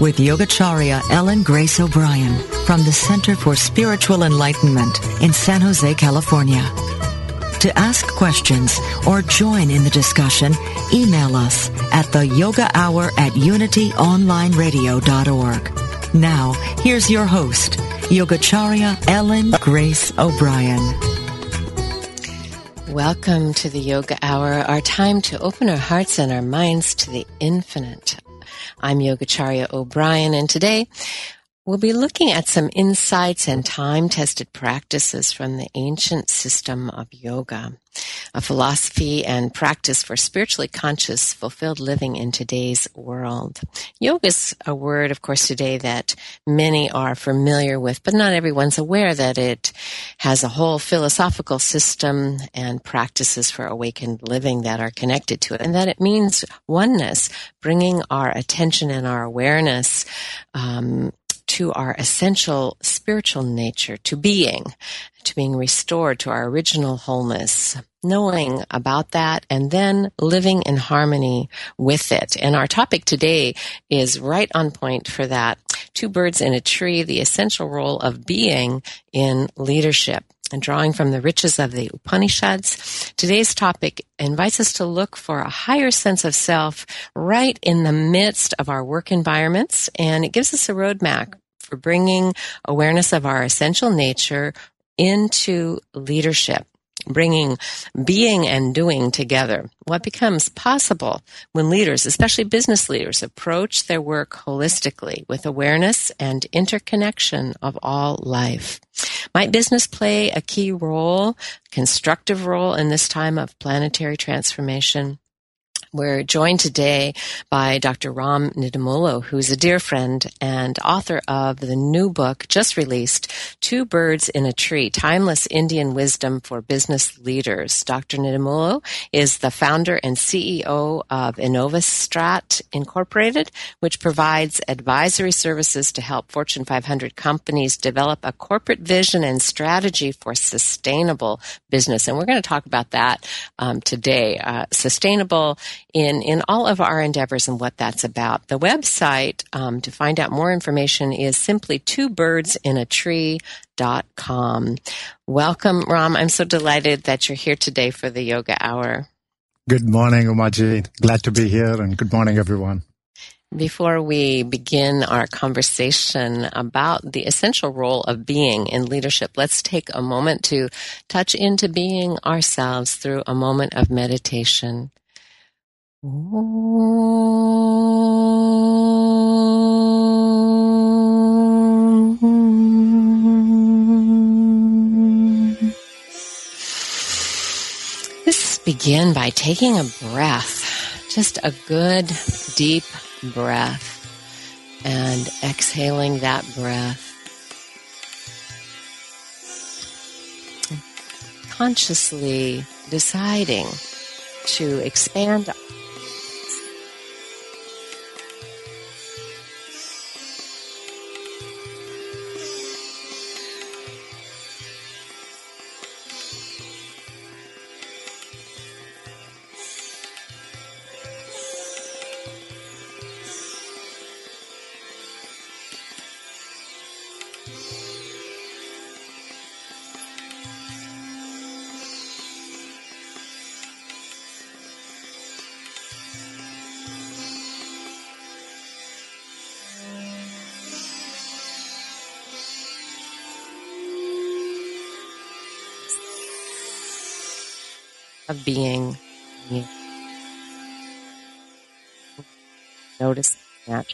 with Yogacharya Ellen Grace O'Brien from the Center for Spiritual Enlightenment in San Jose, California. To ask questions or join in the discussion, email us at the yoga hour at unityonlineradio.org. Now, here's your host, Yogacharya Ellen Grace O'Brien. Welcome to the Yoga Hour, our time to open our hearts and our minds to the infinite. I'm Yogacharya O'Brien, and today we'll be looking at some insights and time tested practices from the ancient system of yoga, a philosophy and practice for spiritually conscious, fulfilled living in today's world. Yoga is a word, of course, today that many are familiar with, but not everyone's aware that it has a whole philosophical system and practices for awakened living that are connected to it, and that it means oneness, bringing our attention and our awareness um, to our essential spiritual nature, to being, to being restored to our original wholeness, knowing about that and then living in harmony with it. And our topic today is right on point for that. Two birds in a tree, the essential role of being in leadership. And drawing from the riches of the Upanishads, today's topic invites us to look for a higher sense of self right in the midst of our work environments. And it gives us a roadmap for bringing awareness of our essential nature into leadership bringing being and doing together. What becomes possible when leaders, especially business leaders, approach their work holistically with awareness and interconnection of all life. Might business play a key role, constructive role in this time of planetary transformation? We're joined today by Dr. Ram Nidumolu, who's a dear friend and author of the new book just released, Two Birds in a Tree, Timeless Indian Wisdom for Business Leaders. Dr. Nidumolu is the founder and CEO of Innovastrat Incorporated, which provides advisory services to help Fortune 500 companies develop a corporate vision and strategy for sustainable business. And we're going to talk about that um, today. Uh, sustainable in, in all of our endeavors and what that's about. The website um, to find out more information is simply two birds in a tree dot com. Welcome, Ram. I'm so delighted that you're here today for the yoga hour. Good morning, Umaji. Glad to be here and good morning, everyone. Before we begin our conversation about the essential role of being in leadership, let's take a moment to touch into being ourselves through a moment of meditation. Let's begin by taking a breath, just a good deep breath, and exhaling that breath. Consciously deciding to expand of being. Notice that.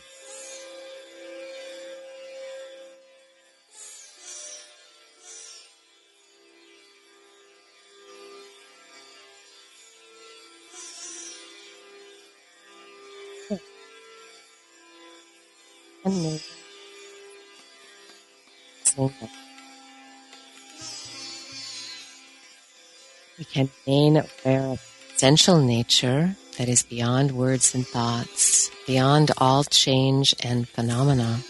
And. Can remain aware of essential nature that is beyond words and thoughts, beyond all change and phenomena.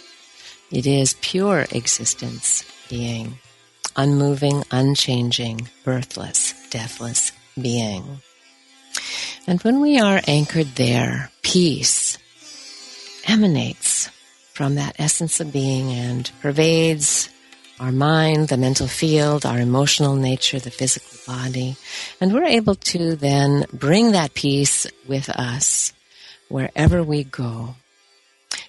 It is pure existence, being, unmoving, unchanging, birthless, deathless being. And when we are anchored there, peace emanates from that essence of being and pervades our mind, the mental field, our emotional nature, the physical body. And we're able to then bring that peace with us wherever we go.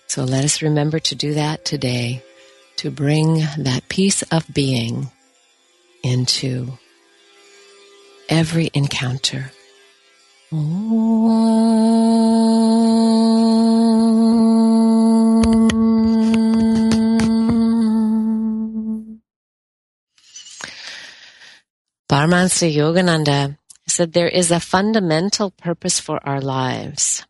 So let us remember to do that today, to bring that peace of being into every encounter. Paramahansa Yogananda said there is a fundamental purpose for our lives.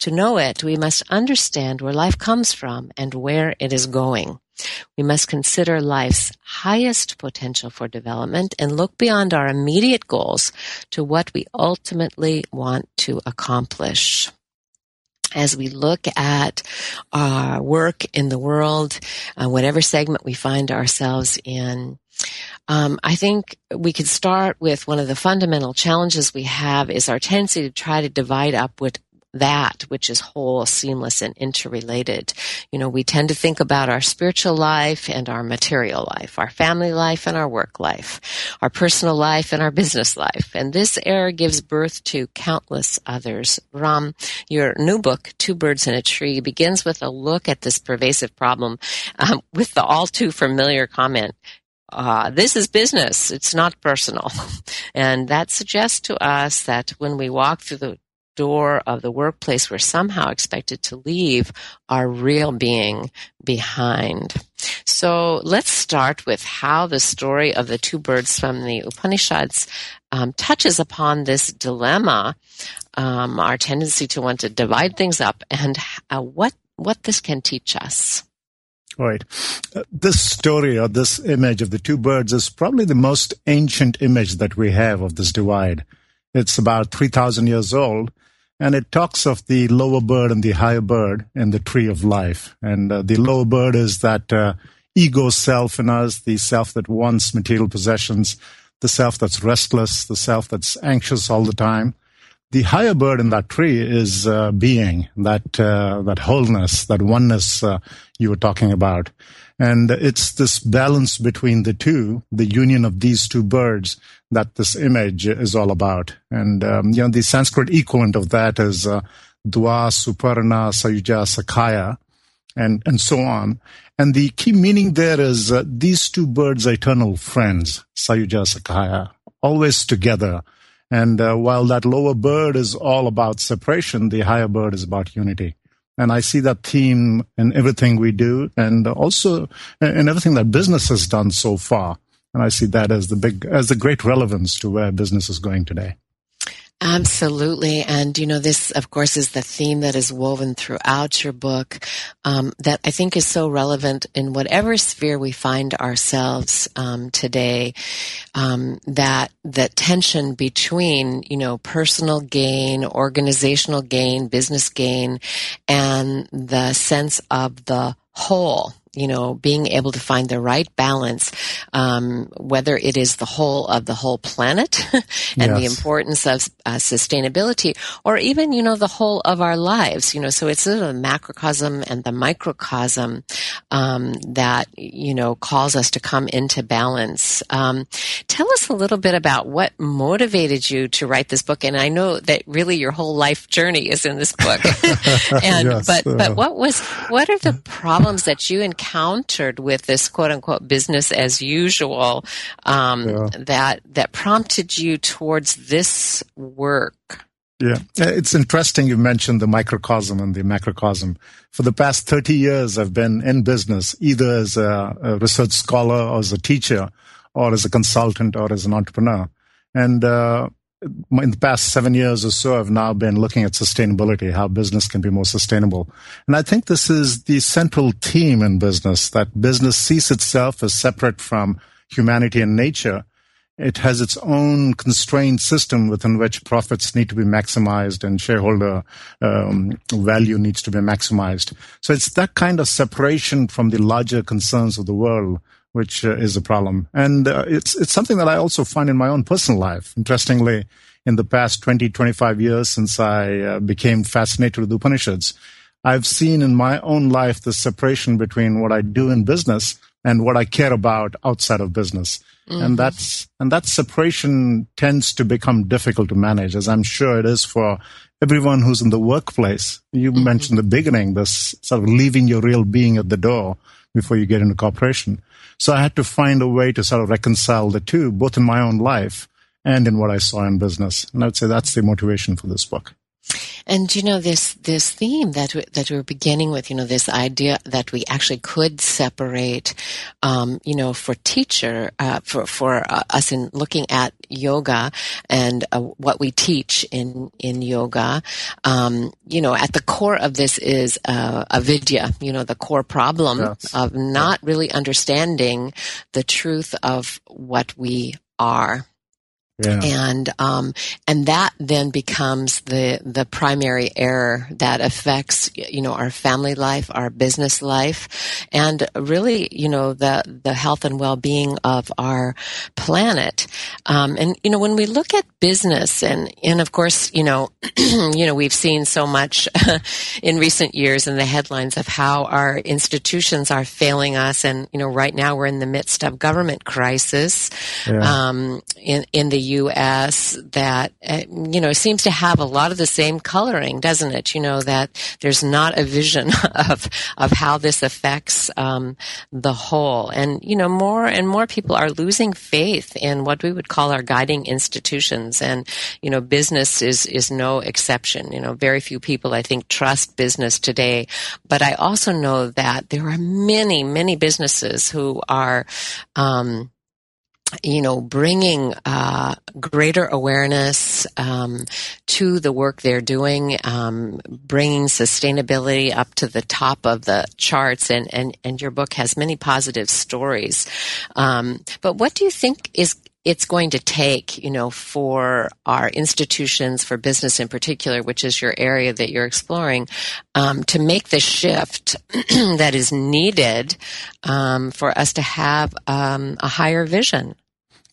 To know it, we must understand where life comes from and where it is going. We must consider life's highest potential for development and look beyond our immediate goals to what we ultimately want to accomplish. As we look at our work in the world, uh, whatever segment we find ourselves in, um, I think we could start with one of the fundamental challenges we have is our tendency to try to divide up with that which is whole, seamless, and interrelated. You know, we tend to think about our spiritual life and our material life, our family life and our work life, our personal life and our business life. And this error gives birth to countless others. Ram, your new book, Two Birds in a Tree, begins with a look at this pervasive problem um, with the all too familiar comment, uh, this is business. It's not personal. And that suggests to us that when we walk through the door of the workplace, we're somehow expected to leave our real being behind. So let's start with how the story of the two birds from the Upanishads um, touches upon this dilemma, um, our tendency to want to divide things up, and uh, what what this can teach us. Right. Uh, this story or this image of the two birds is probably the most ancient image that we have of this divide. It's about 3,000 years old, and it talks of the lower bird and the higher bird in the tree of life. And uh, the lower bird is that uh, ego self in us, the self that wants material possessions, the self that's restless, the self that's anxious all the time the higher bird in that tree is uh, being that uh, that wholeness, that oneness uh, you were talking about, and it's this balance between the two, the union of these two birds, that this image is all about. And um, you know, the Sanskrit equivalent of that is uh, Dwa Suparna Sayuja Sakhaya, and and so on. And the key meaning there is uh, these two birds are eternal friends, Sayuja Sakhaya, always together and uh, while that lower bird is all about separation, the higher bird is about unity. And I see that theme in everything we do and also in everything that business has done so far. And I see that as the big, as the great relevance to where business is going today. Absolutely. And, you know, this, of course, is the theme that is woven throughout your book um, that I think is so relevant in whatever sphere we find ourselves um, today. Um, that that tension between, you know, personal gain, organizational gain, business gain, and the sense of the whole you know, being able to find the right balance, um, whether it is the whole of the whole planet and yes. the importance of uh, sustainability, or even, you know, the whole of our lives. You know, so it's sort of the macrocosm and the microcosm um, that you know calls us to come into balance. Um, tell us a little bit about what motivated you to write this book, and I know that really your whole life journey is in this book. and yes, but uh, but what was what are the problems that you encountered with this quote unquote business as usual um, yeah. that that prompted you towards this work? Yeah, it's interesting you mentioned the microcosm and the macrocosm. For the past 30 years, I've been in business, either as a, a research scholar or as a teacher or as a consultant or as an entrepreneur. And uh, in the past seven years or so, I've now been looking at sustainability, how business can be more sustainable. And I think this is the central theme in business, that business sees itself as separate from humanity and nature it has its own constrained system within which profits need to be maximized and shareholder um, value needs to be maximized. So it's that kind of separation from the larger concerns of the world which uh, is a problem. And uh, it's it's something that I also find in my own personal life. Interestingly, in the past 20, 25 years since I uh, became fascinated with the Upanishads, I've seen in my own life the separation between what I do in business and what I care about outside of business. Mm-hmm. And that's, and that separation tends to become difficult to manage, as I'm sure it is for everyone who's in the workplace. You mm-hmm. mentioned the beginning, this sort of leaving your real being at the door before you get into corporation. So I had to find a way to sort of reconcile the two, both in my own life and in what I saw in business. And I'd say that's the motivation for this book. And you know this this theme that we, that we're beginning with, you know, this idea that we actually could separate, um, you know, for teacher uh, for for uh, us in looking at yoga and uh, what we teach in in yoga. Um, you know, at the core of this is uh, avidya. You know, the core problem yes. of not really understanding the truth of what we are. Yeah. And um, and that then becomes the the primary error that affects you know our family life, our business life, and really you know the the health and well being of our planet. Um, and you know when we look at business and and of course you know you know we've seen so much in recent years in the headlines of how our institutions are failing us, and you know right now we're in the midst of government crisis yeah. um, in in the U.S. that uh, you know seems to have a lot of the same coloring, doesn't it? You know that there's not a vision of of how this affects um, the whole, and you know more and more people are losing faith in what we would call our guiding institutions, and you know business is is no exception. You know, very few people I think trust business today, but I also know that there are many many businesses who are um, you know, bringing uh, greater awareness um, to the work they're doing, um, bringing sustainability up to the top of the charts, and and and your book has many positive stories. Um, but what do you think is it's going to take, you know, for our institutions, for business in particular, which is your area that you're exploring, um, to make the shift that is needed um, for us to have um, a higher vision?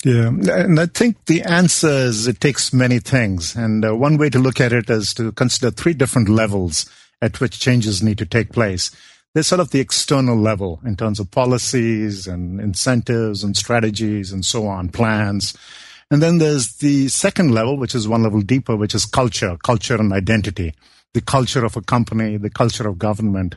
Yeah, and I think the answer is it takes many things. And uh, one way to look at it is to consider three different levels at which changes need to take place there's sort of the external level in terms of policies and incentives and strategies and so on, plans. And then there's the second level, which is one level deeper, which is culture, culture and identity, the culture of a company, the culture of government.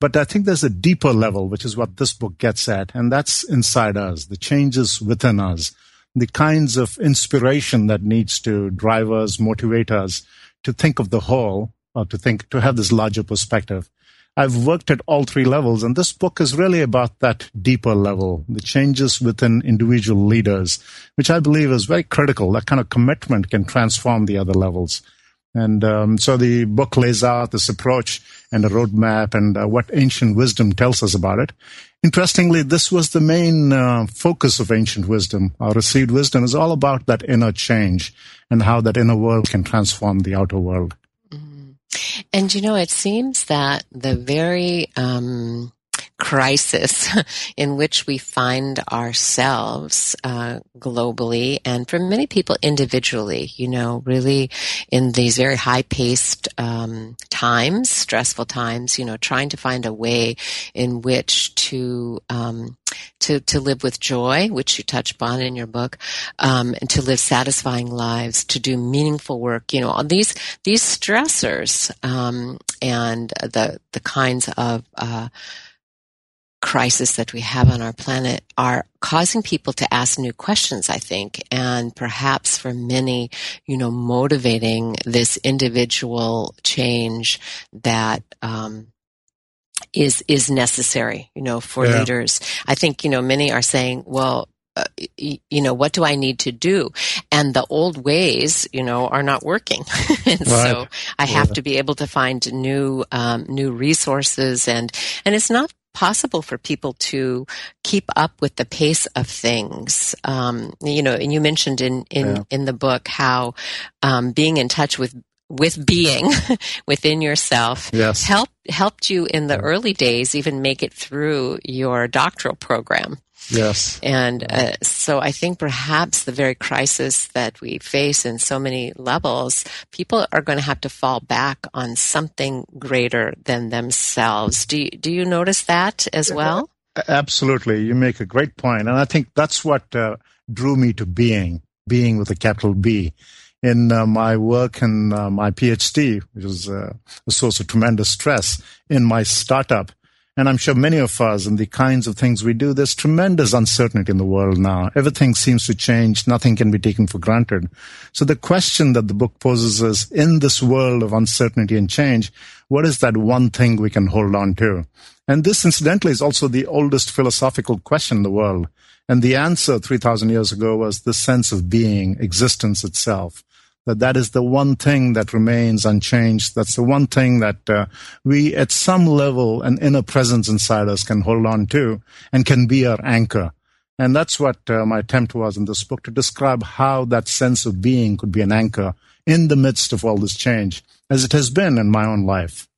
But I think there's a deeper level, which is what this book gets at, and that's inside us, the changes within us, the kinds of inspiration that needs to drive us, motivate us to think of the whole, or to think, to have this larger perspective. I've worked at all three levels, and this book is really about that deeper level, the changes within individual leaders, which I believe is very critical. That kind of commitment can transform the other levels. And um, so the book lays out this approach and a roadmap and uh, what ancient wisdom tells us about it. Interestingly, this was the main uh, focus of ancient wisdom. Our received wisdom is all about that inner change and how that inner world can transform the outer world. And you know, it seems that the very um, crisis in which we find ourselves uh, globally and for many people individually you know really in these very high paced um, times stressful times you know trying to find a way in which to um, to, to live with joy, which you touch upon in your book, um, and to live satisfying lives, to do meaningful work. You know, all these these stressors um, and the the kinds of uh, crisis that we have on our planet are causing people to ask new questions, I think, and perhaps for many, you know, motivating this individual change that um, is is necessary, you know, for yeah. leaders. I think you know many are saying, well. Uh, you know what do i need to do and the old ways you know are not working and right. so i have yeah. to be able to find new um, new resources and and it's not possible for people to keep up with the pace of things. Um, you know, and you mentioned in in yeah. in the book how um, being in touch with with being within yourself yes. helped helped you in the early days even make it through your doctoral program. Yes. And uh, so I think perhaps the very crisis that we face in so many levels, people are going to have to fall back on something greater than themselves. Do you, do you notice that as well? Absolutely. You make a great point. And I think that's what uh, drew me to being, being with a capital B in uh, my work and uh, my PhD, which was uh, a source of tremendous stress in my startup. And I'm sure many of us and the kinds of things we do, there's tremendous uncertainty in the world now. Everything seems to change. Nothing can be taken for granted. So the question that the book poses is, in this world of uncertainty and change, what is that one thing we can hold on to? And this, incidentally, is also the oldest philosophical question in the world. And the answer 3,000 years ago was the sense of being, existence itself that that is the one thing that remains unchanged. That's the one thing that uh, we, at some level, an inner presence inside us can hold on to and can be our anchor. And that's what uh, my attempt was in this book to describe how that sense of being could be an anchor in the midst of all this change, as it has been in my own life.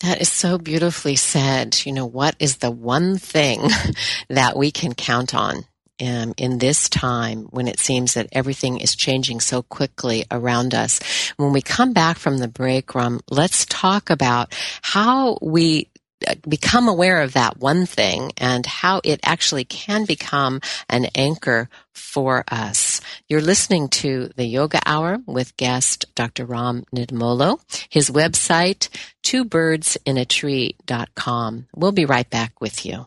That is so beautifully said. You know, what is the one thing that we can count on um, in this time when it seems that everything is changing so quickly around us. When we come back from the break room, let's talk about how we uh, become aware of that one thing and how it actually can become an anchor for us. You're listening to the Yoga Hour with guest Dr. Ram Nidumolu. His website, twobirdsinatree.com. We'll be right back with you.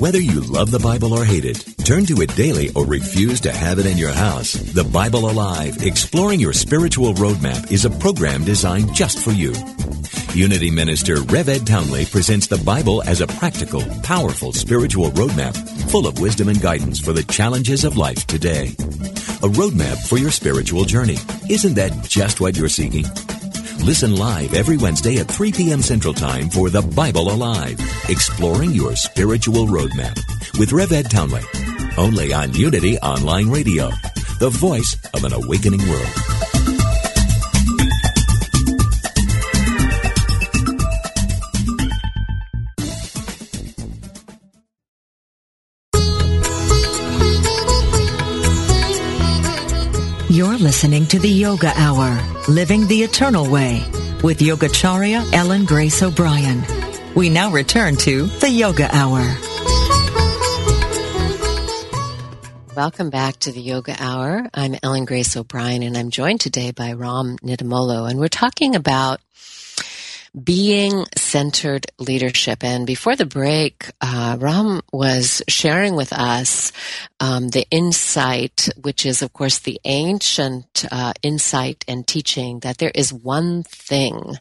Whether you love the Bible or hate it, turn to it daily or refuse to have it in your house, The Bible Alive, Exploring Your Spiritual Roadmap is a program designed just for you. Unity Minister Rev Ed Townley presents the Bible as a practical, powerful spiritual roadmap full of wisdom and guidance for the challenges of life today. A roadmap for your spiritual journey. Isn't that just what you're seeking? Listen live every Wednesday at 3 p.m. Central Time for The Bible Alive, exploring your spiritual roadmap with Rev Ed Townley. Only on Unity Online Radio, the voice of an awakening world. Listening to the Yoga Hour, Living the Eternal Way, with Yogacharya Ellen Grace O'Brien. We now return to the Yoga Hour. Welcome back to the Yoga Hour. I'm Ellen Grace O'Brien and I'm joined today by Ram Nidumolu and we're talking about being centered leadership. And before the break, uh, Ram was sharing with us um, the insight, which is, of course, the ancient uh, insight and teaching that there is one thing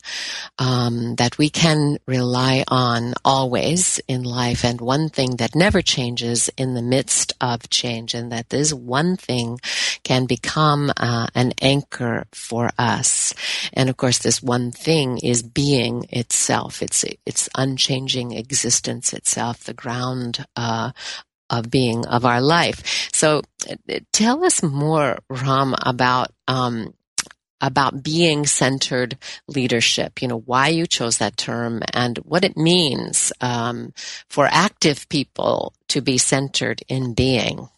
um, that we can rely on always in life, and one thing that never changes in the midst of change, and that this one thing can become uh, an anchor for us. And of course, this one thing is being itself. It's its unchanging existence itself, the ground uh, of being of our life. So tell us more, Ram, about um, about being centered leadership. You know why you chose that term and what it means um, for active people to be centered in being.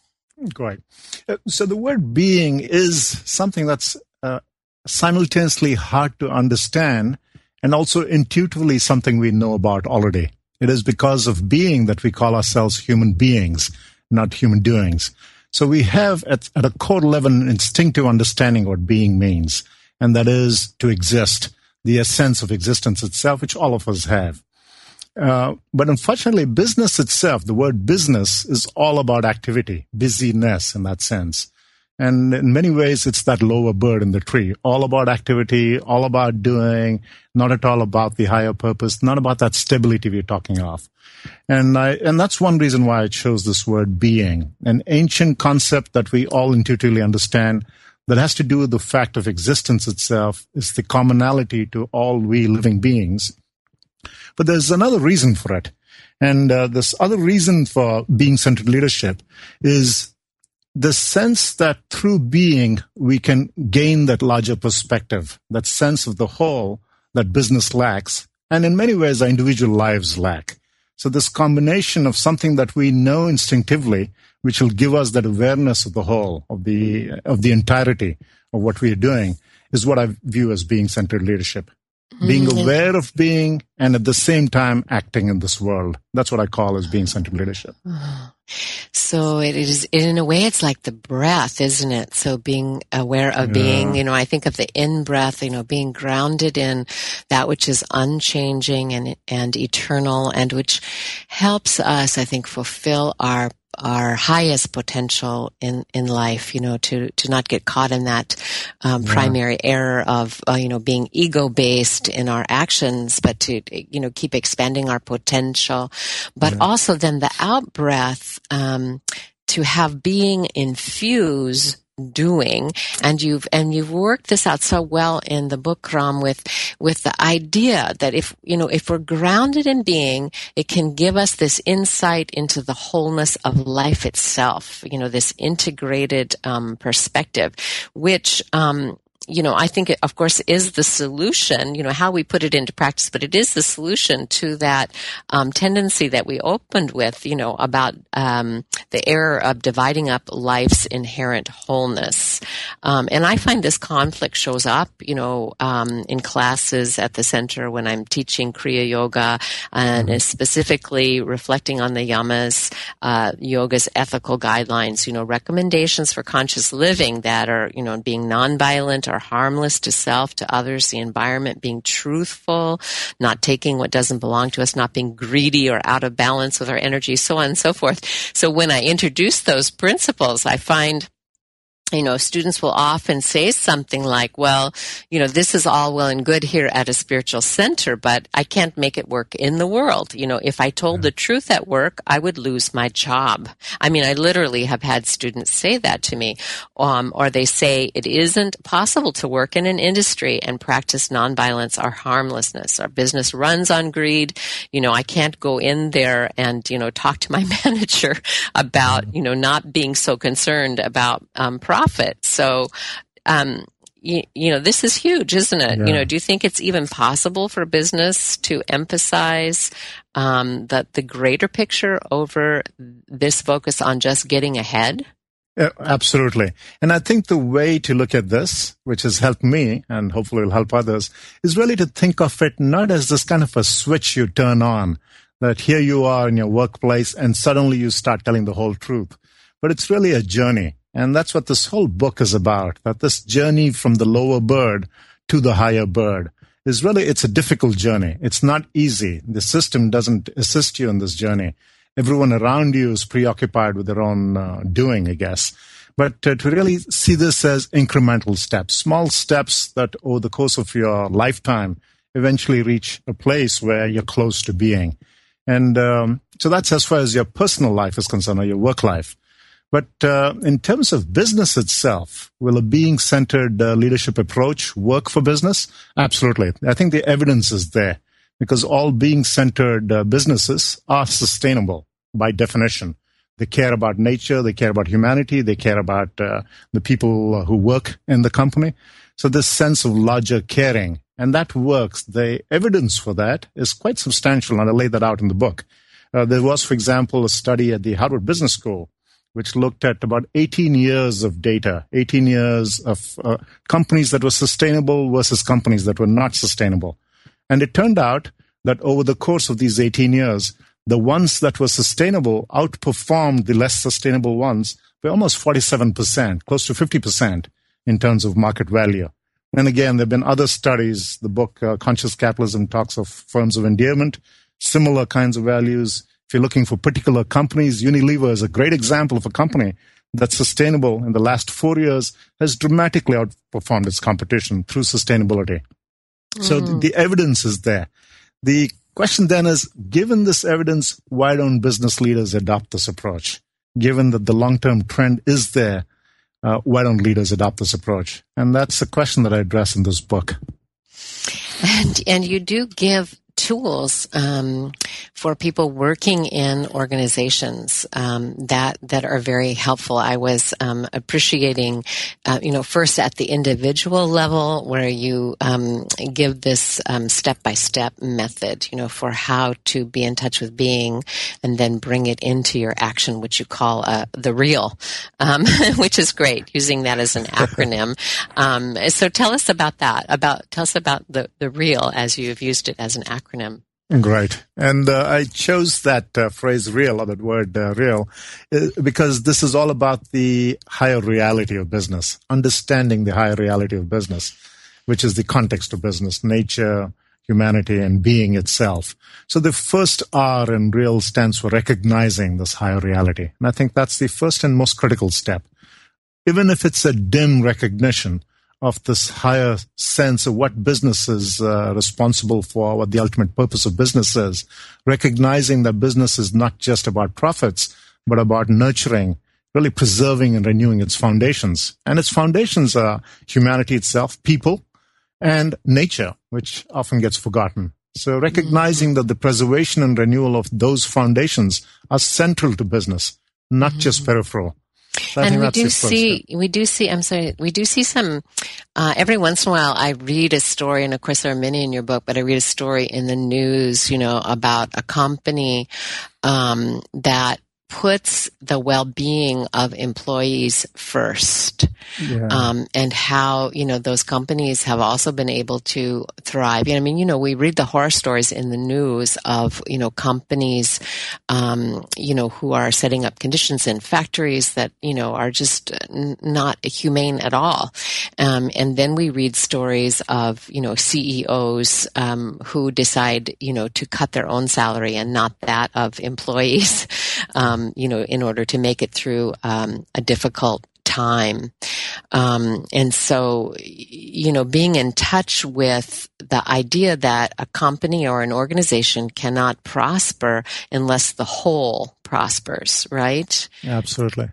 Great. Uh, so the word being is something that's uh, simultaneously hard to understand and also intuitively something we know about already. It is because of being that we call ourselves human beings, not human doings. So we have at, at a core level an instinctive understanding what being means, and that is to exist, the essence of existence itself, which all of us have. Uh, but unfortunately, business itself, the word business is all about activity, busyness in that sense. And in many ways, it's that lower bird in the tree, all about activity, all about doing, not at all about the higher purpose, not about that stability we're talking of. And I, and that's one reason why I chose this word being, an ancient concept that we all intuitively understand that has to do with the fact of existence itself is the commonality to all we living beings. But there's another reason for it. And uh, this other reason for being centered leadership is the sense that through being we can gain that larger perspective, that sense of the whole that business lacks, and in many ways our individual lives lack. So this combination of something that we know instinctively, which will give us that awareness of the whole, of the of the entirety of what we are doing, is what I view as being centered leadership being mm-hmm. aware of being and at the same time acting in this world. That's what I call as being centered leadership. So it is, in a way, it's like the breath, isn't it? So being aware of yeah. being, you know, I think of the in breath, you know, being grounded in that which is unchanging and, and eternal and which helps us, I think, fulfill our our highest potential in, in life, you know, to, to not get caught in that um, yeah. primary error of, uh, you know, being ego based in our actions, but to, you know, keep expanding our potential. But yeah. also then the out breath, um, to have being infuse doing and you've and you've worked this out so well in the book Ram with with the idea that if you know if we're grounded in being it can give us this insight into the wholeness of life itself you know this integrated um, perspective which um, you know, I think it, of course, is the solution, you know, how we put it into practice, but it is the solution to that um, tendency that we opened with, you know, about um, the error of dividing up life's inherent wholeness. Um, and I find this conflict shows up, you know, um, in classes at the center when I'm teaching Kriya Yoga and mm-hmm. specifically reflecting on the yamas, uh, yoga's ethical guidelines, you know, recommendations for conscious living that are, you know, being nonviolent are harmless to self, to others, the environment, being truthful, not taking what doesn't belong to us, not being greedy or out of balance with our energy, so on and so forth. So when I introduce those principles, I find you know, students will often say something like, well, you know, this is all well and good here at a spiritual center, but I can't make it work in the world. You know, if I told the truth at work, I would lose my job. I mean, I literally have had students say that to me. Um, or they say it isn't possible to work in an industry and practice nonviolence or harmlessness. Our business runs on greed. You know, I can't go in there and, you know, talk to my manager about, you know, not being so concerned about, um, profit. So, um, you, you, know, this is huge, isn't it? Yeah. You know, do you think it's even possible for business to emphasize um, the the greater picture over this focus on just getting ahead? Yeah, absolutely. And I think the way to look at this, which has helped me and hopefully will help others, is really to think of it not as this kind of a switch you turn on, that here you are in your workplace and suddenly you start telling the whole truth. But it's really a journey. And that's what this whole book is about, that this journey from the lower bird to the higher bird is really, it's a difficult journey. It's not easy. The system doesn't assist you in this journey. Everyone around you is preoccupied with their own uh, doing, I guess. But uh, to really see this as incremental steps, small steps that over the course of your lifetime eventually reach a place where you're close to being. And um, so that's as far as your personal life is concerned or your work life. But uh, in terms of business itself, will a being centered uh, leadership approach work for business? Absolutely. I think the evidence is there because all being centered uh, businesses are sustainable by definition. They care about nature, they care about humanity, they care about uh, the people who work in the company. So, this sense of larger caring, and that works. The evidence for that is quite substantial, and I lay that out in the book. Uh, there was, for example, a study at the Harvard Business School which looked at about 18 years of data, 18 years of uh, companies that were sustainable versus companies that were not sustainable. And it turned out that over the course of these 18 years, the ones that were sustainable outperformed the less sustainable ones by almost 47%, close to 50% in terms of market value. And again, there have been other studies. The book uh, Conscious Capitalism talks of firms of endearment, similar kinds of values if you're looking for particular companies, Unilever is a great example of a company that's sustainable in the last four years has dramatically outperformed its competition through sustainability. Mm. So the, the evidence is there. The question then is, given this evidence, why don't business leaders adopt this approach? Given that the long-term trend is there, uh, why don't leaders adopt this approach? And that's the question that I address in this book. And and you do give tools um, for people working in organizations um, that that are very helpful. I was um, appreciating, uh, you know, first at the individual level where you um, give this step by step method, you know, for how to be in touch with being, and then bring it into your action, which you call uh, the real, um, which is great. Using that as an acronym. Um, so tell us about that. About tell us about the the real as you've used it as an acronym acronym. Great. And uh, I chose that uh, phrase real, or that word uh, real, uh, because this is all about the higher reality of business, understanding the higher reality of business, which is the context of business, nature, humanity, and being itself. So the first R in real stands for recognizing this higher reality. And I think that's the first and most critical step. Even if it's a dim recognition, of this higher sense of what business is uh, responsible for, what the ultimate purpose of business is, recognizing that business is not just about profits, but about nurturing, really preserving and renewing its foundations. And its foundations are humanity itself, people, and nature, which often gets forgotten. So recognizing mm-hmm. that the preservation and renewal of those foundations are central to business, not mm-hmm. just peripheral and we do see, we do see, I'm sorry, we do see some, uh, every once in a while I read a story, and of course there are many in your book, but I read a story in the news, you know, about a company, um, that puts the well-being of employees first. Yeah. um, and how you know those companies have also been able to thrive. I mean you know we read the horror stories in the news of you know companies um, you know who are setting up conditions in factories that you know are just not humane at all. Um, and then we read stories of you know ceos um, who decide you know to cut their own salary and not that of employees um, you know, in order to make it through um, a difficult time. Um, and so, you know, being in touch with the idea that a company or an organization cannot prosper unless the whole prospers, right? Absolutely.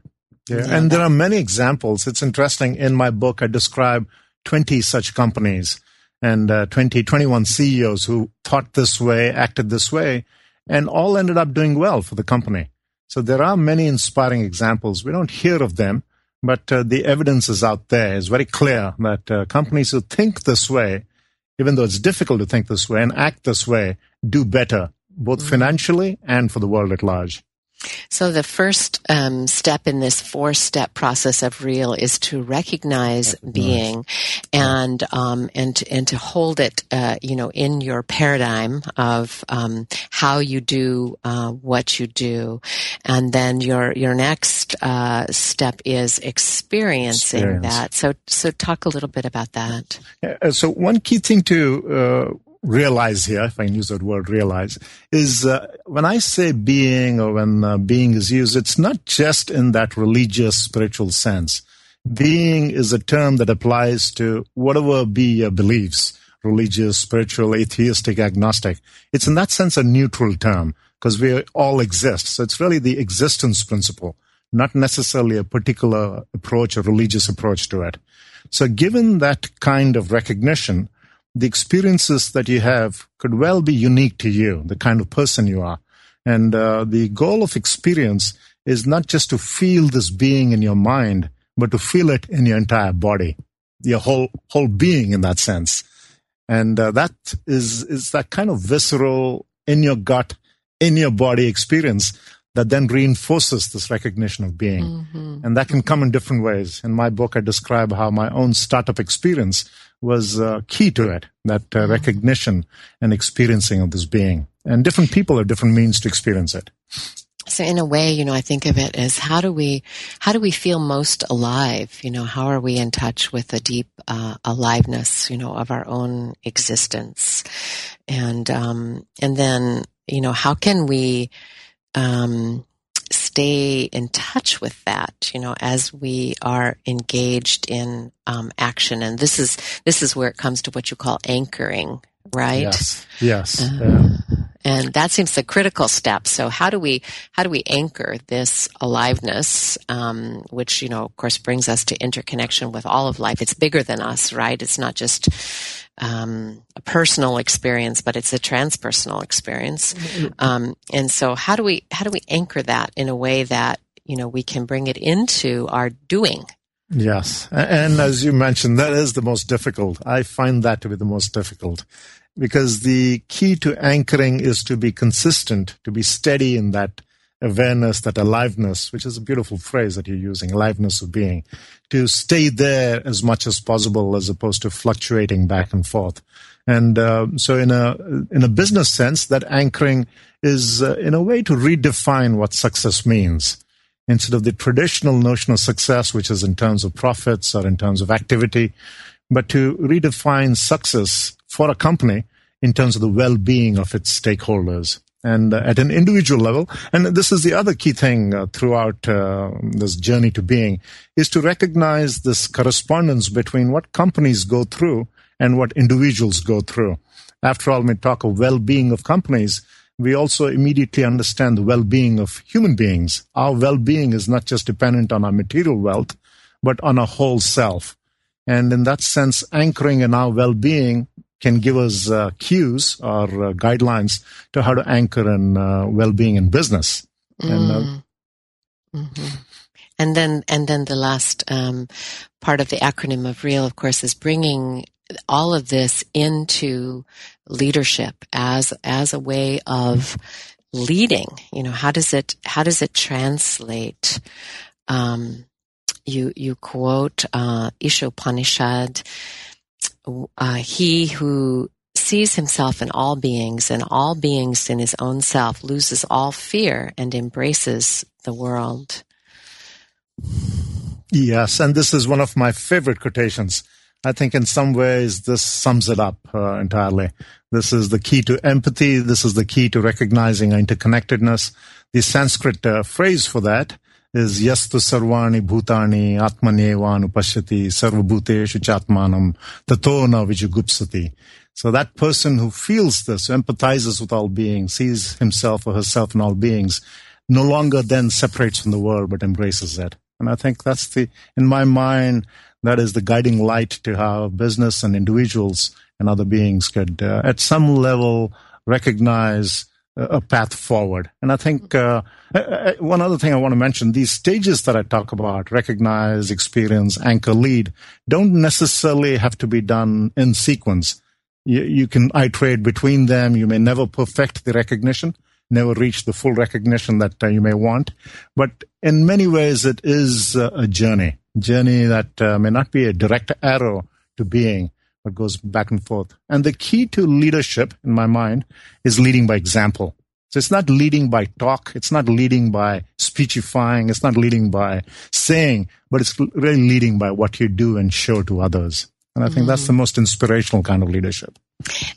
Yeah. yeah and there are many examples. It's interesting. In my book, I describe 20 such companies and uh, 20, 21 CEOs who thought this way, acted this way, and all ended up doing well for the company. So there are many inspiring examples. We don't hear of them, but uh, the evidence is out there. It's very clear that uh, companies who think this way, even though it's difficult to think this way and act this way, do better, both mm-hmm. financially and for the world at large. So the first um, step in this four-step process of real is to recognize being, and um, and to, and to hold it, uh, you know, in your paradigm of um, how you do uh, what you do, and then your your next uh, step is experiencing Experience. that. So so talk a little bit about that. Uh, so one key thing to uh, realize here, if I can use that word realize, is uh, when I say being or when uh, being is used, it's not just in that religious, spiritual sense. Being is a term that applies to whatever be your beliefs, religious, spiritual, atheistic, agnostic. It's in that sense a neutral term because we all exist. So it's really the existence principle, not necessarily a particular approach or religious approach to it. So given that kind of recognition, the experiences that you have could well be unique to you, the kind of person you are. And uh, the goal of experience is not just to feel this being in your mind, but to feel it in your entire body, your whole whole being in that sense. And uh, that is is that kind of visceral, in your gut, in your body experience that then reinforces this recognition of being. Mm-hmm. And that can come in different ways. In my book, I describe how my own startup experience was uh, key to it that uh, mm-hmm. recognition and experiencing of this being. And different people have different means to experience it. So in a way, you know, I think of it as how do we, how do we feel most alive? You know, how are we in touch with the deep uh, aliveness, you know, of our own existence, and um, and then you know, how can we um, stay in touch with that, you know, as we are engaged in um, action. And this is this is where it comes to what you call anchoring, right? Yes. Yes. Uh, yeah. And that seems the critical step. So how do we how do we anchor this aliveness, um, which you know, of course, brings us to interconnection with all of life? It's bigger than us, right? It's not just um, a personal experience, but it's a transpersonal experience. Mm-hmm. Um, and so, how do we how do we anchor that in a way that you know we can bring it into our doing? Yes, and as you mentioned, that is the most difficult. I find that to be the most difficult because the key to anchoring is to be consistent, to be steady in that awareness, that aliveness, which is a beautiful phrase that you're using, aliveness of being, to stay there as much as possible as opposed to fluctuating back and forth. And uh, so, in a in a business sense, that anchoring is uh, in a way to redefine what success means. Instead of the traditional notion of success, which is in terms of profits or in terms of activity, but to redefine success for a company in terms of the well-being of its stakeholders and uh, at an individual level. And this is the other key thing uh, throughout uh, this journey to being is to recognize this correspondence between what companies go through and what individuals go through. After all, when we talk of well-being of companies, we also immediately understand the well-being of human beings. Our well-being is not just dependent on our material wealth, but on our whole self. And in that sense, anchoring in our well-being can give us uh, cues or uh, guidelines to how to anchor in uh, well-being in business. Mm. And, uh, mm-hmm. and, then, and then the last um, part of the acronym of REAL, of course, is bringing all of this into leadership as as a way of leading? You know, how does it how does it translate? Um, you you quote uh, Ishopanishad. Uh, he who sees himself in all beings and all beings in his own self loses all fear and embraces the world. Yes, and this is one of my favorite quotations. I think in some ways this sums it up uh, entirely. This is the key to empathy. This is the key to recognizing interconnectedness. The Sanskrit uh, phrase for that is yastu sarvani bhutani atmanyevanu pashyati sarvabhuteshu chatmanam tato na vijugupsati. So that person who feels this, empathizes with all beings, sees himself or herself in all beings, no longer then separates from the world but embraces it. And I think that's the, in my mind, that is the guiding light to how business and individuals and other beings could, uh, at some level, recognize a path forward. And I think uh, uh, uh, one other thing I want to mention these stages that I talk about recognize, experience, anchor, lead don't necessarily have to be done in sequence. You, you can iterate between them. You may never perfect the recognition, never reach the full recognition that uh, you may want. But in many ways, it is uh, a journey journey that uh, may not be a direct arrow to being, but goes back and forth. And the key to leadership, in my mind, is leading by example. So it's not leading by talk. It's not leading by speechifying. It's not leading by saying, but it's really leading by what you do and show to others. And I think mm-hmm. that's the most inspirational kind of leadership.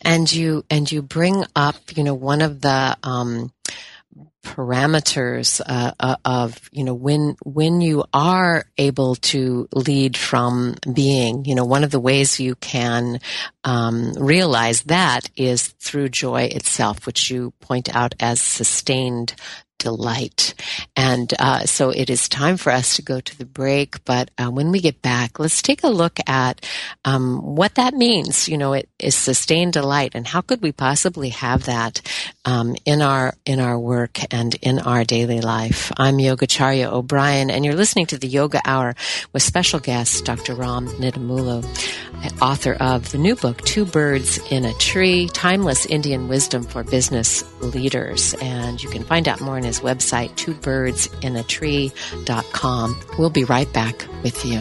And you, and you bring up, you know, one of the, um, parameters uh, uh, of you know when when you are able to lead from being you know one of the ways you can um, realize that is through joy itself which you point out as sustained delight. And uh, so it is time for us to go to the break. But uh, when we get back, let's take a look at um, what that means. You know, it is sustained delight, and how could we possibly have that um, in our in our work and in our daily life? I'm Yogacharya O'Brien, and you're listening to the Yoga Hour with special guest Dr. Ram Nidumolu, author of the new book Two Birds in a Tree: Timeless Indian Wisdom for Business Leaders. And you can find out more on his website, twobirdsinAtree.com. We'll be right back with you.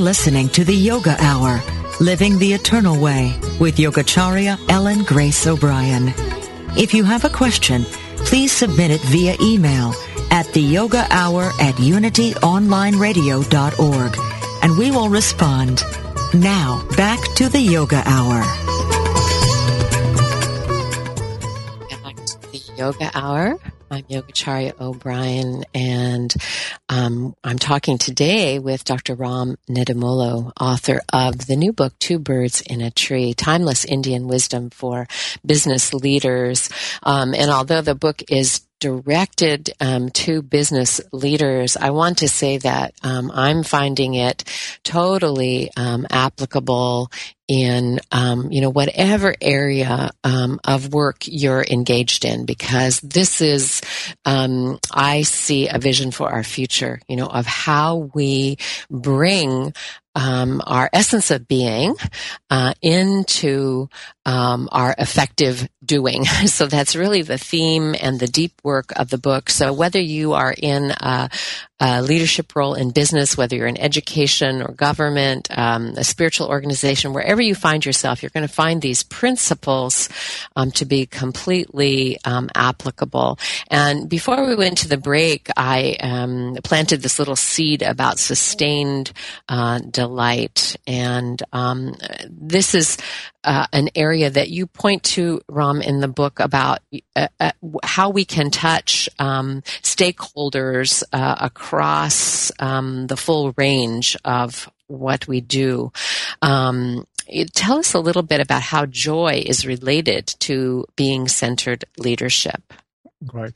Listening to the Yoga Hour Living the Eternal Way with Yogacharya Ellen Grace O'Brien. If you have a question, please submit it via email at the yoga hour at unityonlineradio.org and we will respond. Now, back to the yoga hour. Back to the yoga hour. I'm Yogacharya O'Brien, and um, I'm talking today with Dr. Ram Nidumolu, author of the new book, Two Birds in a Tree, Timeless Indian Wisdom for Business Leaders. Um, and although the book is directed um, to business leaders, I want to say that um, I'm finding it totally um, applicable in um, you know whatever area um, of work you're engaged in because this is um, I see a vision for our future you know of how we bring um, our essence of being uh, into um, our effective doing. So that's really the theme and the deep work of the book. So whether you are in a, a leadership role in business, whether you're in education or government, um, a spiritual organization, wherever you find yourself, you're going to find these principles um, to be completely um, applicable. And before we went to the break, I um, planted this little seed about sustained uh, delight, and um, this is uh, an area that you point to, Ram, in the book about uh, uh, how we can touch um, stakeholders uh, across um, the full range of what we do. Um, tell us a little bit about how joy is related to being centered leadership. Right.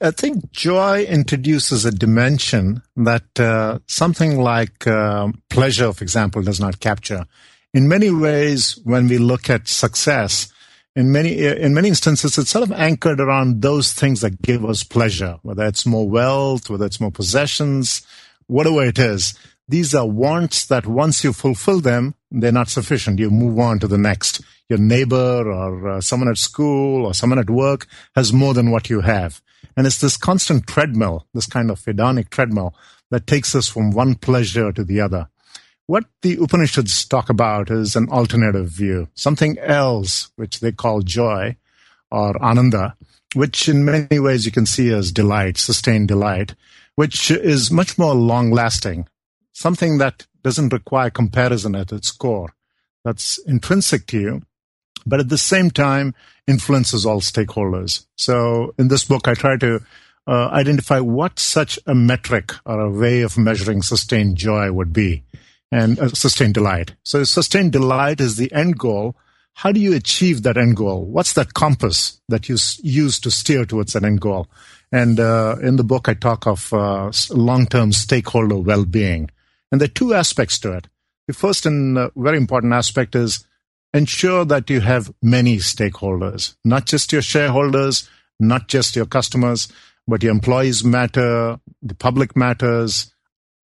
I think joy introduces a dimension that uh, something like uh, pleasure, for example, does not capture in many ways, when we look at success, in many in many instances, it's sort of anchored around those things that give us pleasure, whether it's more wealth, whether it's more possessions, whatever it is. These are wants that once you fulfill them, they're not sufficient. You move on to the next. Your neighbor or uh, someone at school or someone at work has more than what you have. And it's this constant treadmill, this kind of hedonic treadmill that takes us from one pleasure to the other. What the Upanishads talk about is an alternative view, something else, which they call joy or ananda, which in many ways you can see as delight, sustained delight, which is much more long lasting, something that doesn't require comparison at its core, that's intrinsic to you, but at the same time influences all stakeholders. So in this book, I try to uh, identify what such a metric or a way of measuring sustained joy would be and uh, sustained delight. So sustained delight is the end goal. How do you achieve that end goal? What's that compass that you use to steer towards that end goal? And uh, in the book, I talk of uh, long-term stakeholder well-being, and there are two aspects to it. The first and uh, very important aspect is ensure that you have many stakeholders, not just your shareholders, not just your customers, but your employees matter, the public matters,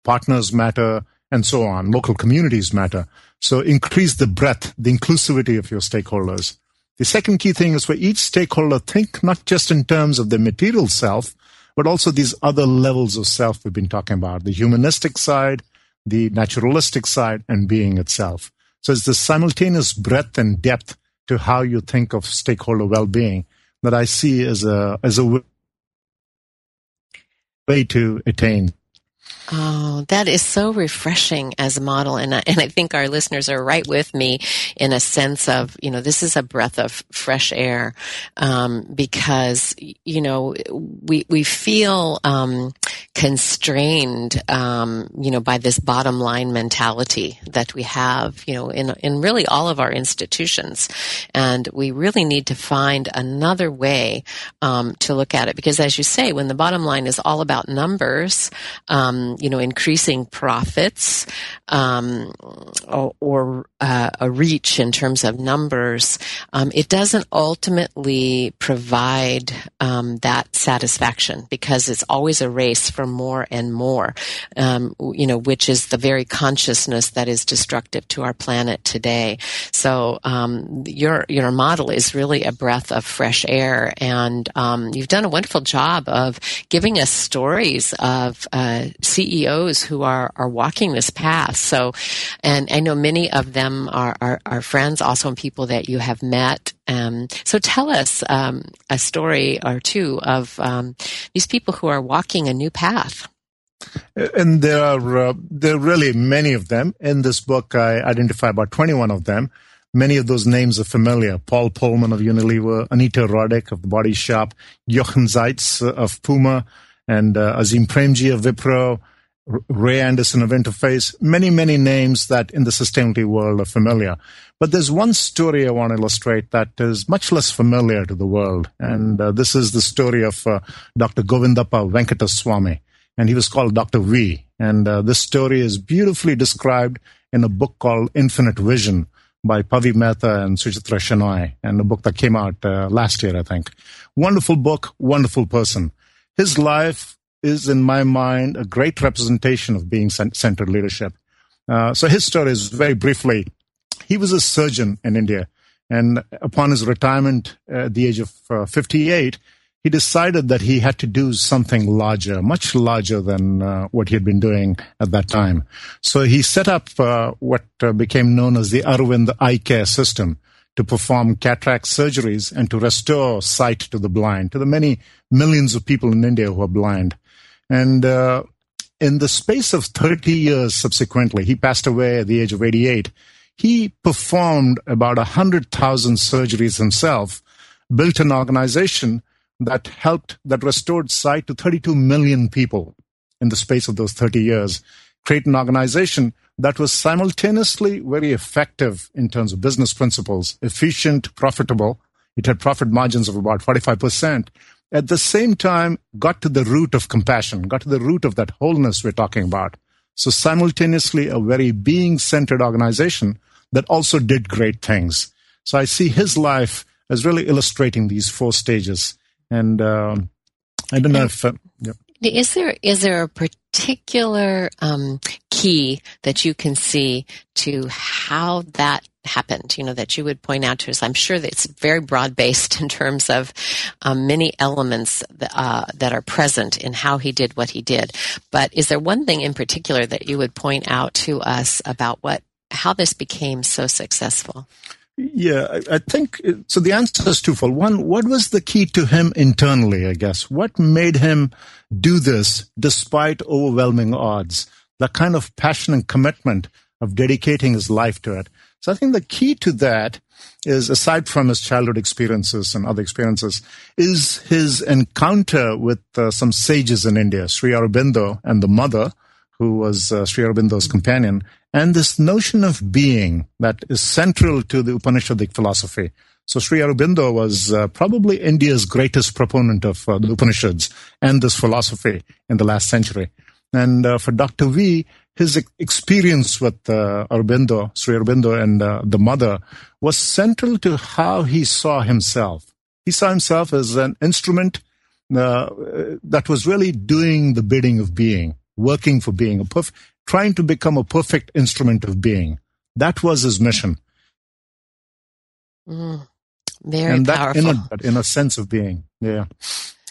partners matter, and so on. Local communities matter. So increase the breadth, the inclusivity of your stakeholders. The second key thing is for each stakeholder, think not just in terms of the material self, but also these other levels of self we've been talking about, the humanistic side, the naturalistic side, and being itself. So it's the simultaneous breadth and depth to how you think of stakeholder well-being that I see as a, as a way to attain Oh, that is so refreshing as a model. And, and I think our listeners are right with me in a sense of, you know, this is a breath of fresh air, um, because, you know, we, we feel, um, constrained, um, you know, by this bottom line mentality that we have, you know, in, in really all of our institutions. And we really need to find another way, um, to look at it. Because as you say, when the bottom line is all about numbers, um, you know, increasing profits, um, or, or uh, a reach in terms of numbers, um, it doesn't ultimately provide um, that satisfaction because it's always a race for more and more, um, you know, which is the very consciousness that is destructive to our planet today. So um, your your model is really a breath of fresh air, and um, you've done a wonderful job of giving us stories of uh, CEOs who are are walking this path. So, and I know many of them are are, are friends, also and people that you have met. Um, so tell us um, a story or two of um, these people who are walking a new path. And there are uh, there are really many of them in this book. I identify about twenty one of them. Many of those names are familiar. Paul Polman of Unilever, Anita Roddick of the Body Shop, Jochen Zeitz of Puma, and uh, Azim Premji of Wipro. Ray Anderson of Interface, many, many names that in the sustainability world are familiar. But there's one story I want to illustrate that is much less familiar to the world. And uh, this is the story of uh, Dr. Govindappa Venkataswamy. And he was called Dr. V. And uh, this story is beautifully described in a book called Infinite Vision by Pavi Mehta and Suchitra Shenoy, and a book that came out uh, last year, I think. Wonderful book, wonderful person. His life is, in my mind, a great representation of being centered leadership. Uh, so his story is very briefly, he was a surgeon in India, and upon his retirement at the age of uh, 58, he decided that he had to do something larger, much larger than uh, what he had been doing at that time. So he set up uh, what uh, became known as the Aravind Eye Care System to perform cataract surgeries and to restore sight to the blind, to the many millions of people in India who are blind. And uh, in the space of 30 years subsequently, he passed away at the age of 88. He performed about 100,000 surgeries himself, built an organization that helped, that restored sight to 32 million people in the space of those 30 years, create an organization that was simultaneously very effective in terms of business principles, efficient, profitable. It had profit margins of about 45%. At the same time, got to the root of compassion, got to the root of that wholeness we're talking about. So simultaneously, a very being centered organization that also did great things. So I see his life as really illustrating these four stages and um, I don't know if. Uh, yeah. Is there is there a particular um, key that you can see to how that happened? You know that you would point out to us. I'm sure that it's very broad based in terms of um, many elements uh, that are present in how he did what he did. But is there one thing in particular that you would point out to us about what how this became so successful? Yeah, I, think so. The answer is twofold. One, what was the key to him internally? I guess what made him do this despite overwhelming odds. The kind of passion and commitment of dedicating his life to it. So I think the key to that is, aside from his childhood experiences and other experiences, is his encounter with uh, some sages in India, Sri Aurobindo and the mother, who was uh, Sri Aurobindo's companion, and this notion of being that is central to the Upanishadic philosophy. So Sri Aurobindo was uh, probably India's greatest proponent of uh, the Upanishads and this philosophy in the last century. And uh, for Dr. V, his experience with uh, Aurobindo, Sri Aurobindo and uh, the mother was central to how he saw himself. He saw himself as an instrument uh, that was really doing the bidding of being working for being, a perf- trying to become a perfect instrument of being. That was his mission. Mm, very and that powerful. In a, in a sense of being, yeah.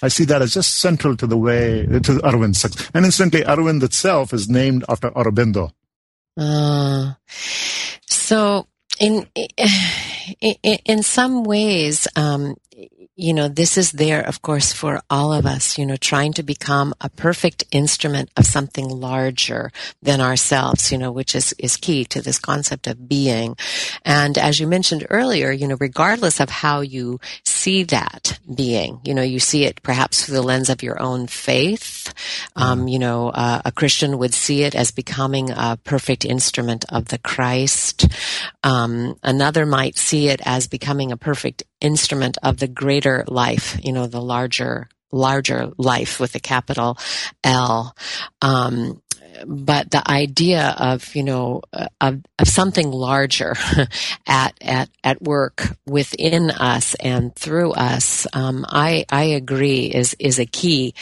I see that as just central to the way to Aravind's success. And incidentally, Arvind itself is named after Aurobindo. Uh, so, in, in in some ways, um, you know, this is there, of course, for all of us, you know, trying to become a perfect instrument of something larger than ourselves, you know, which is, is key to this concept of being. And as you mentioned earlier, you know, regardless of how you see that being, you know, you see it perhaps through the lens of your own faith. Um, mm-hmm. you know, uh, a Christian would see it as becoming a perfect instrument of the Christ. Um, another might see it as becoming a perfect instrument of the greater life, you know, the larger, larger life with a capital L. Um, but the idea of you know of, of something larger at at at work within us and through us, um, I I agree is is a key,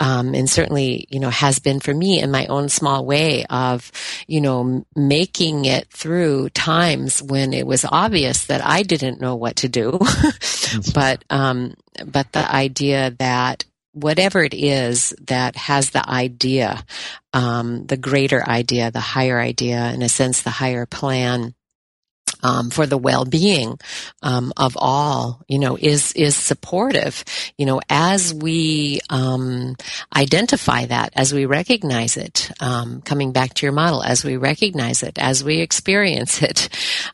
um, and certainly you know has been for me in my own small way of you know making it through times when it was obvious that I didn't know what to do, but um, but the idea that whatever it is that has the idea, um, the greater idea, the higher idea, in a sense, the higher plan. Um, for the well-being um, of all, you know, is is supportive. You know, as we um, identify that, as we recognize it, um, coming back to your model, as we recognize it, as we experience it,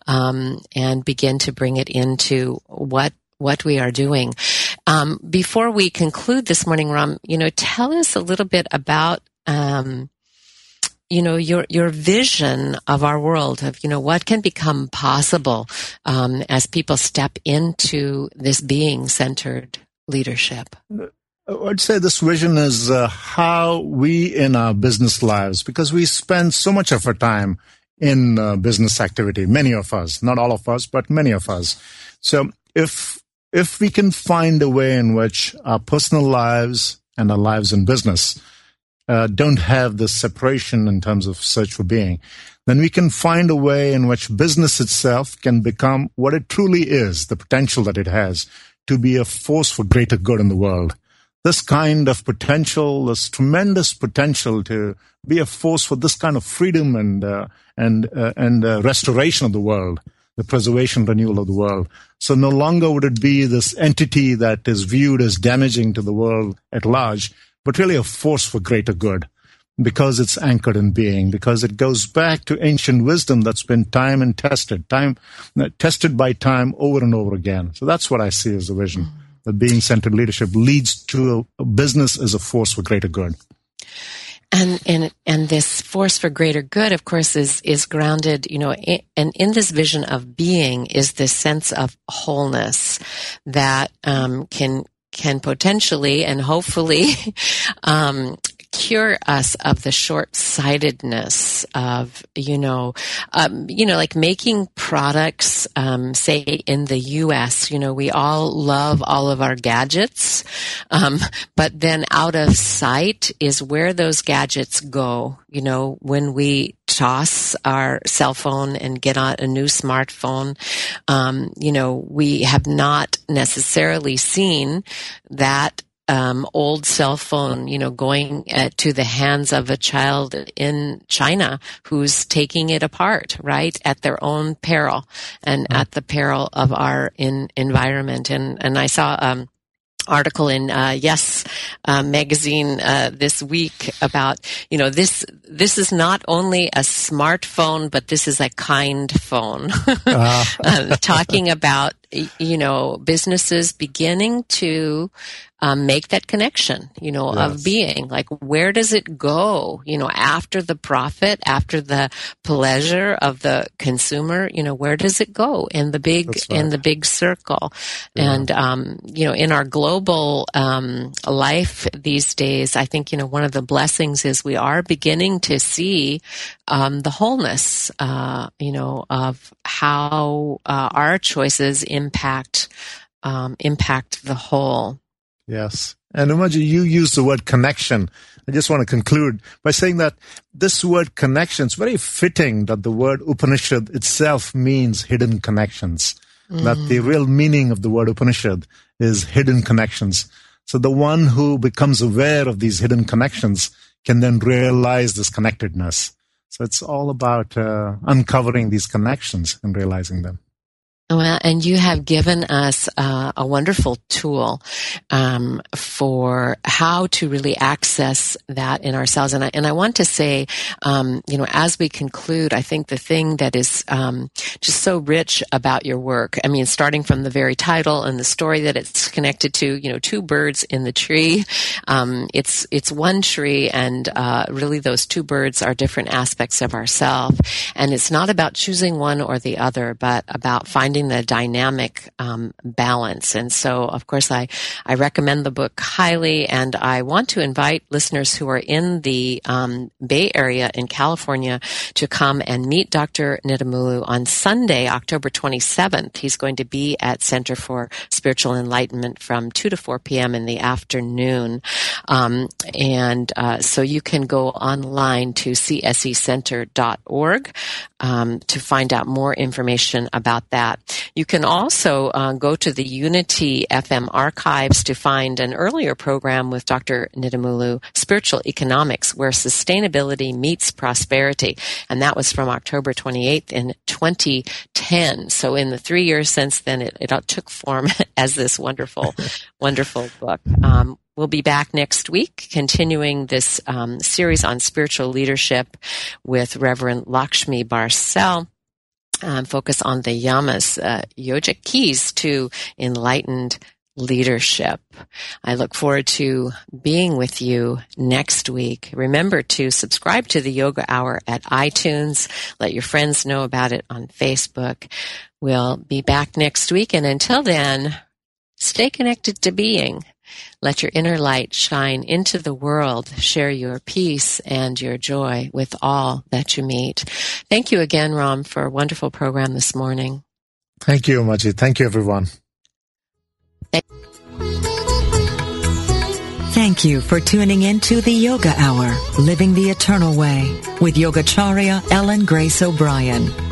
um, and begin to bring it into what what we are doing. Um, before we conclude this morning, Ram, you know, tell us a little bit about um, you know, your, your vision of our world of, you know, what can become possible, um, as people step into this being centered leadership? I'd say this vision is uh, how we in our business lives, because we spend so much of our time in uh, business activity, many of us, not all of us, but many of us. So if, if we can find a way in which our personal lives and our lives in business uh, don't have this separation in terms of search for being, then we can find a way in which business itself can become what it truly is, the potential that it has to be a force for greater good in the world. This kind of potential, this tremendous potential to be a force for this kind of freedom and uh, and uh, and uh, restoration of the world, the preservation, renewal of the world. So no longer would it be this entity that is viewed as damaging to the world at large, but really a force for greater good because it's anchored in being, because it goes back to ancient wisdom that's been time and tested, time uh, tested by time over and over again. So that's what I see as a vision. That being centered leadership leads to a, a business as a force for greater good. And, and, and this force for greater good, of course, is, is grounded, you know, in, and in this vision of being is this sense of wholeness that, um, can, can potentially and hopefully um, cure us of the short-sightedness of you know um, you know like making products um, say in the us you know we all love all of our gadgets um, but then out of sight is where those gadgets go. You know when we toss our cell phone and get on a new smartphone um, you know we have not necessarily seen that um, old cell phone, you know, going uh, to the hands of a child in China who's taking it apart, right, at their own peril and mm-hmm. at the peril of our in, environment. And and I saw um, article in uh, Yes uh, magazine uh, this week about you know this this is not only a smartphone but this is a kind phone uh. talking about you know businesses beginning to um, make that connection, you know, yes. of being. Like, where does it go, you know, after the profit, after the pleasure of the consumer, you know, where does it go in the big, right. in the big circle? Yeah. And, um, you know, in our global, um, life these days, I think, you know, one of the blessings is we are beginning to see, um, the wholeness, uh, you know, of how, uh, our choices impact, um, impact the whole. Yes. And Umaji, you use the word connection. I just want to conclude by saying that this word connection is very fitting that the word Upanishad itself means hidden connections. Mm. That the real meaning of the word Upanishad is hidden connections. So the one who becomes aware of these hidden connections can then realize this connectedness. So it's all about uh, uncovering these connections and realizing them. Well, and you have given us uh, a wonderful tool um, for how to really access that in ourselves. And I, and I want to say, um, you know, as we conclude, I think the thing that is um, just so rich about your work, I mean, starting from the very title and the story that it's connected to, you know, two birds in the tree. Um, it's it's one tree, and uh, really those two birds are different aspects of ourself. And it's not about choosing one or the other, but about finding the dynamic um, balance. And so, of course, I, I recommend the book highly, and I want to invite listeners who are in the um, Bay Area in California to come and meet Dr. Nidumolu on Sunday, October 27th. He's going to be at Center for Spiritual Enlightenment from 2 to 4 p.m. in the afternoon. Um, and uh, so you can go online to csecenter.org um, to find out more information about that. You can also uh, go to the Unity FM archives to find an earlier program with Dr. Nidumolu, Spiritual Economics, where sustainability meets prosperity. And that was from October 28th in 2010. So in the three years since then, it, it took form as this wonderful, wonderful book. Um, We'll be back next week, continuing this um, series on spiritual leadership with Reverend Lakshmi Barsell um, focus on the yamas, uh, yogic keys to enlightened leadership. I look forward to being with you next week. Remember to subscribe to the Yoga Hour at iTunes. Let your friends know about it on Facebook. We'll be back next week. And until then, stay connected to being. Let your inner light shine into the world. Share your peace and your joy with all that you meet. Thank you again, Ram, for a wonderful program this morning. Thank you, Majid. Thank you, everyone. Thank you for tuning in to the Yoga Hour, Living the Eternal Way, with Yogacharya Ellen Grace O'Brien.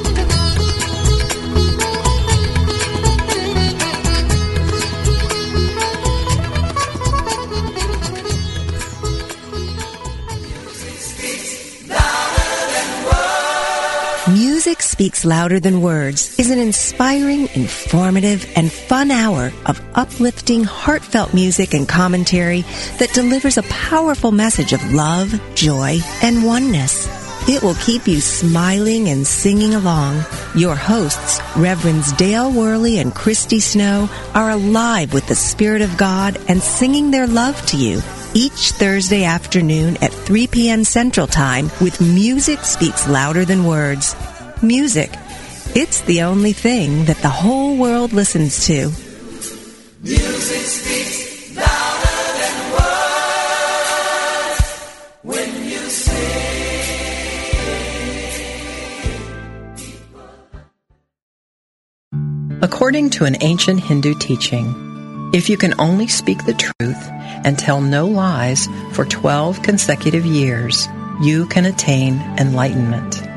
Speaks Louder Than Words is an inspiring, informative, and fun hour of uplifting, heartfelt music and commentary that delivers a powerful message of love, joy, and oneness. It will keep you smiling and singing along. Your hosts, Reverends Dale Worley and Christy Snow, are alive with the Spirit of God and singing their love to you each Thursday afternoon at 3 p.m. Central Time with Music Speaks Louder Than Words. Music. It's the only thing that the whole world listens to. Music speaks louder than words when you sing. According to an ancient Hindu teaching, if you can only speak the truth and tell no lies for 12 consecutive years, you can attain enlightenment.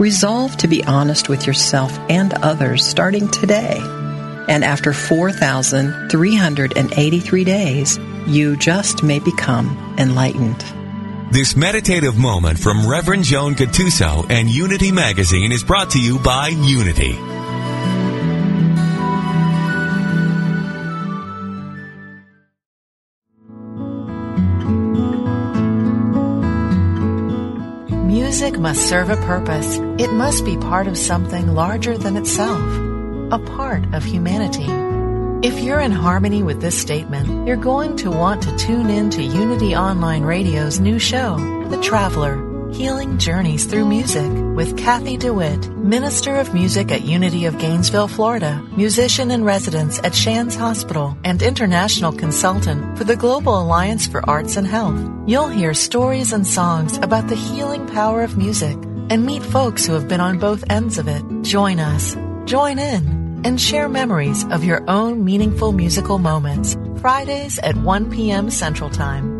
Resolve to be honest with yourself and others starting today. And after 4,383 days, you just may become enlightened. This meditative moment from Reverend Joan Gattuso and Unity Magazine is brought to you by Unity. Must serve a purpose. It must be part of something larger than itself, a part of humanity. If you're in harmony with this statement, you're going to want to tune in to Unity Online Radio's new show, The Traveler Healing Journeys Through Music, with Kathy DeWitt, Minister of Music at Unity of Gainesville, Florida, musician in residence at Shands Hospital, and international consultant for the Global Alliance for Arts and Health. You'll hear stories and songs about the healing power of music and meet folks who have been on both ends of it. Join us, join in, and share memories of your own meaningful musical moments. Fridays at 1 p.m. Central Time.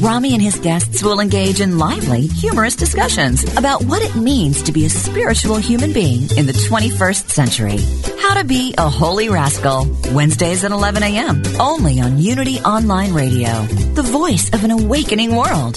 Rami and his guests will engage in lively, humorous discussions about what it means to be a spiritual human being in the 21st century. How to Be a Holy Rascal, Wednesdays at 11 a.m., only on Unity Online Radio, the voice of an awakening world.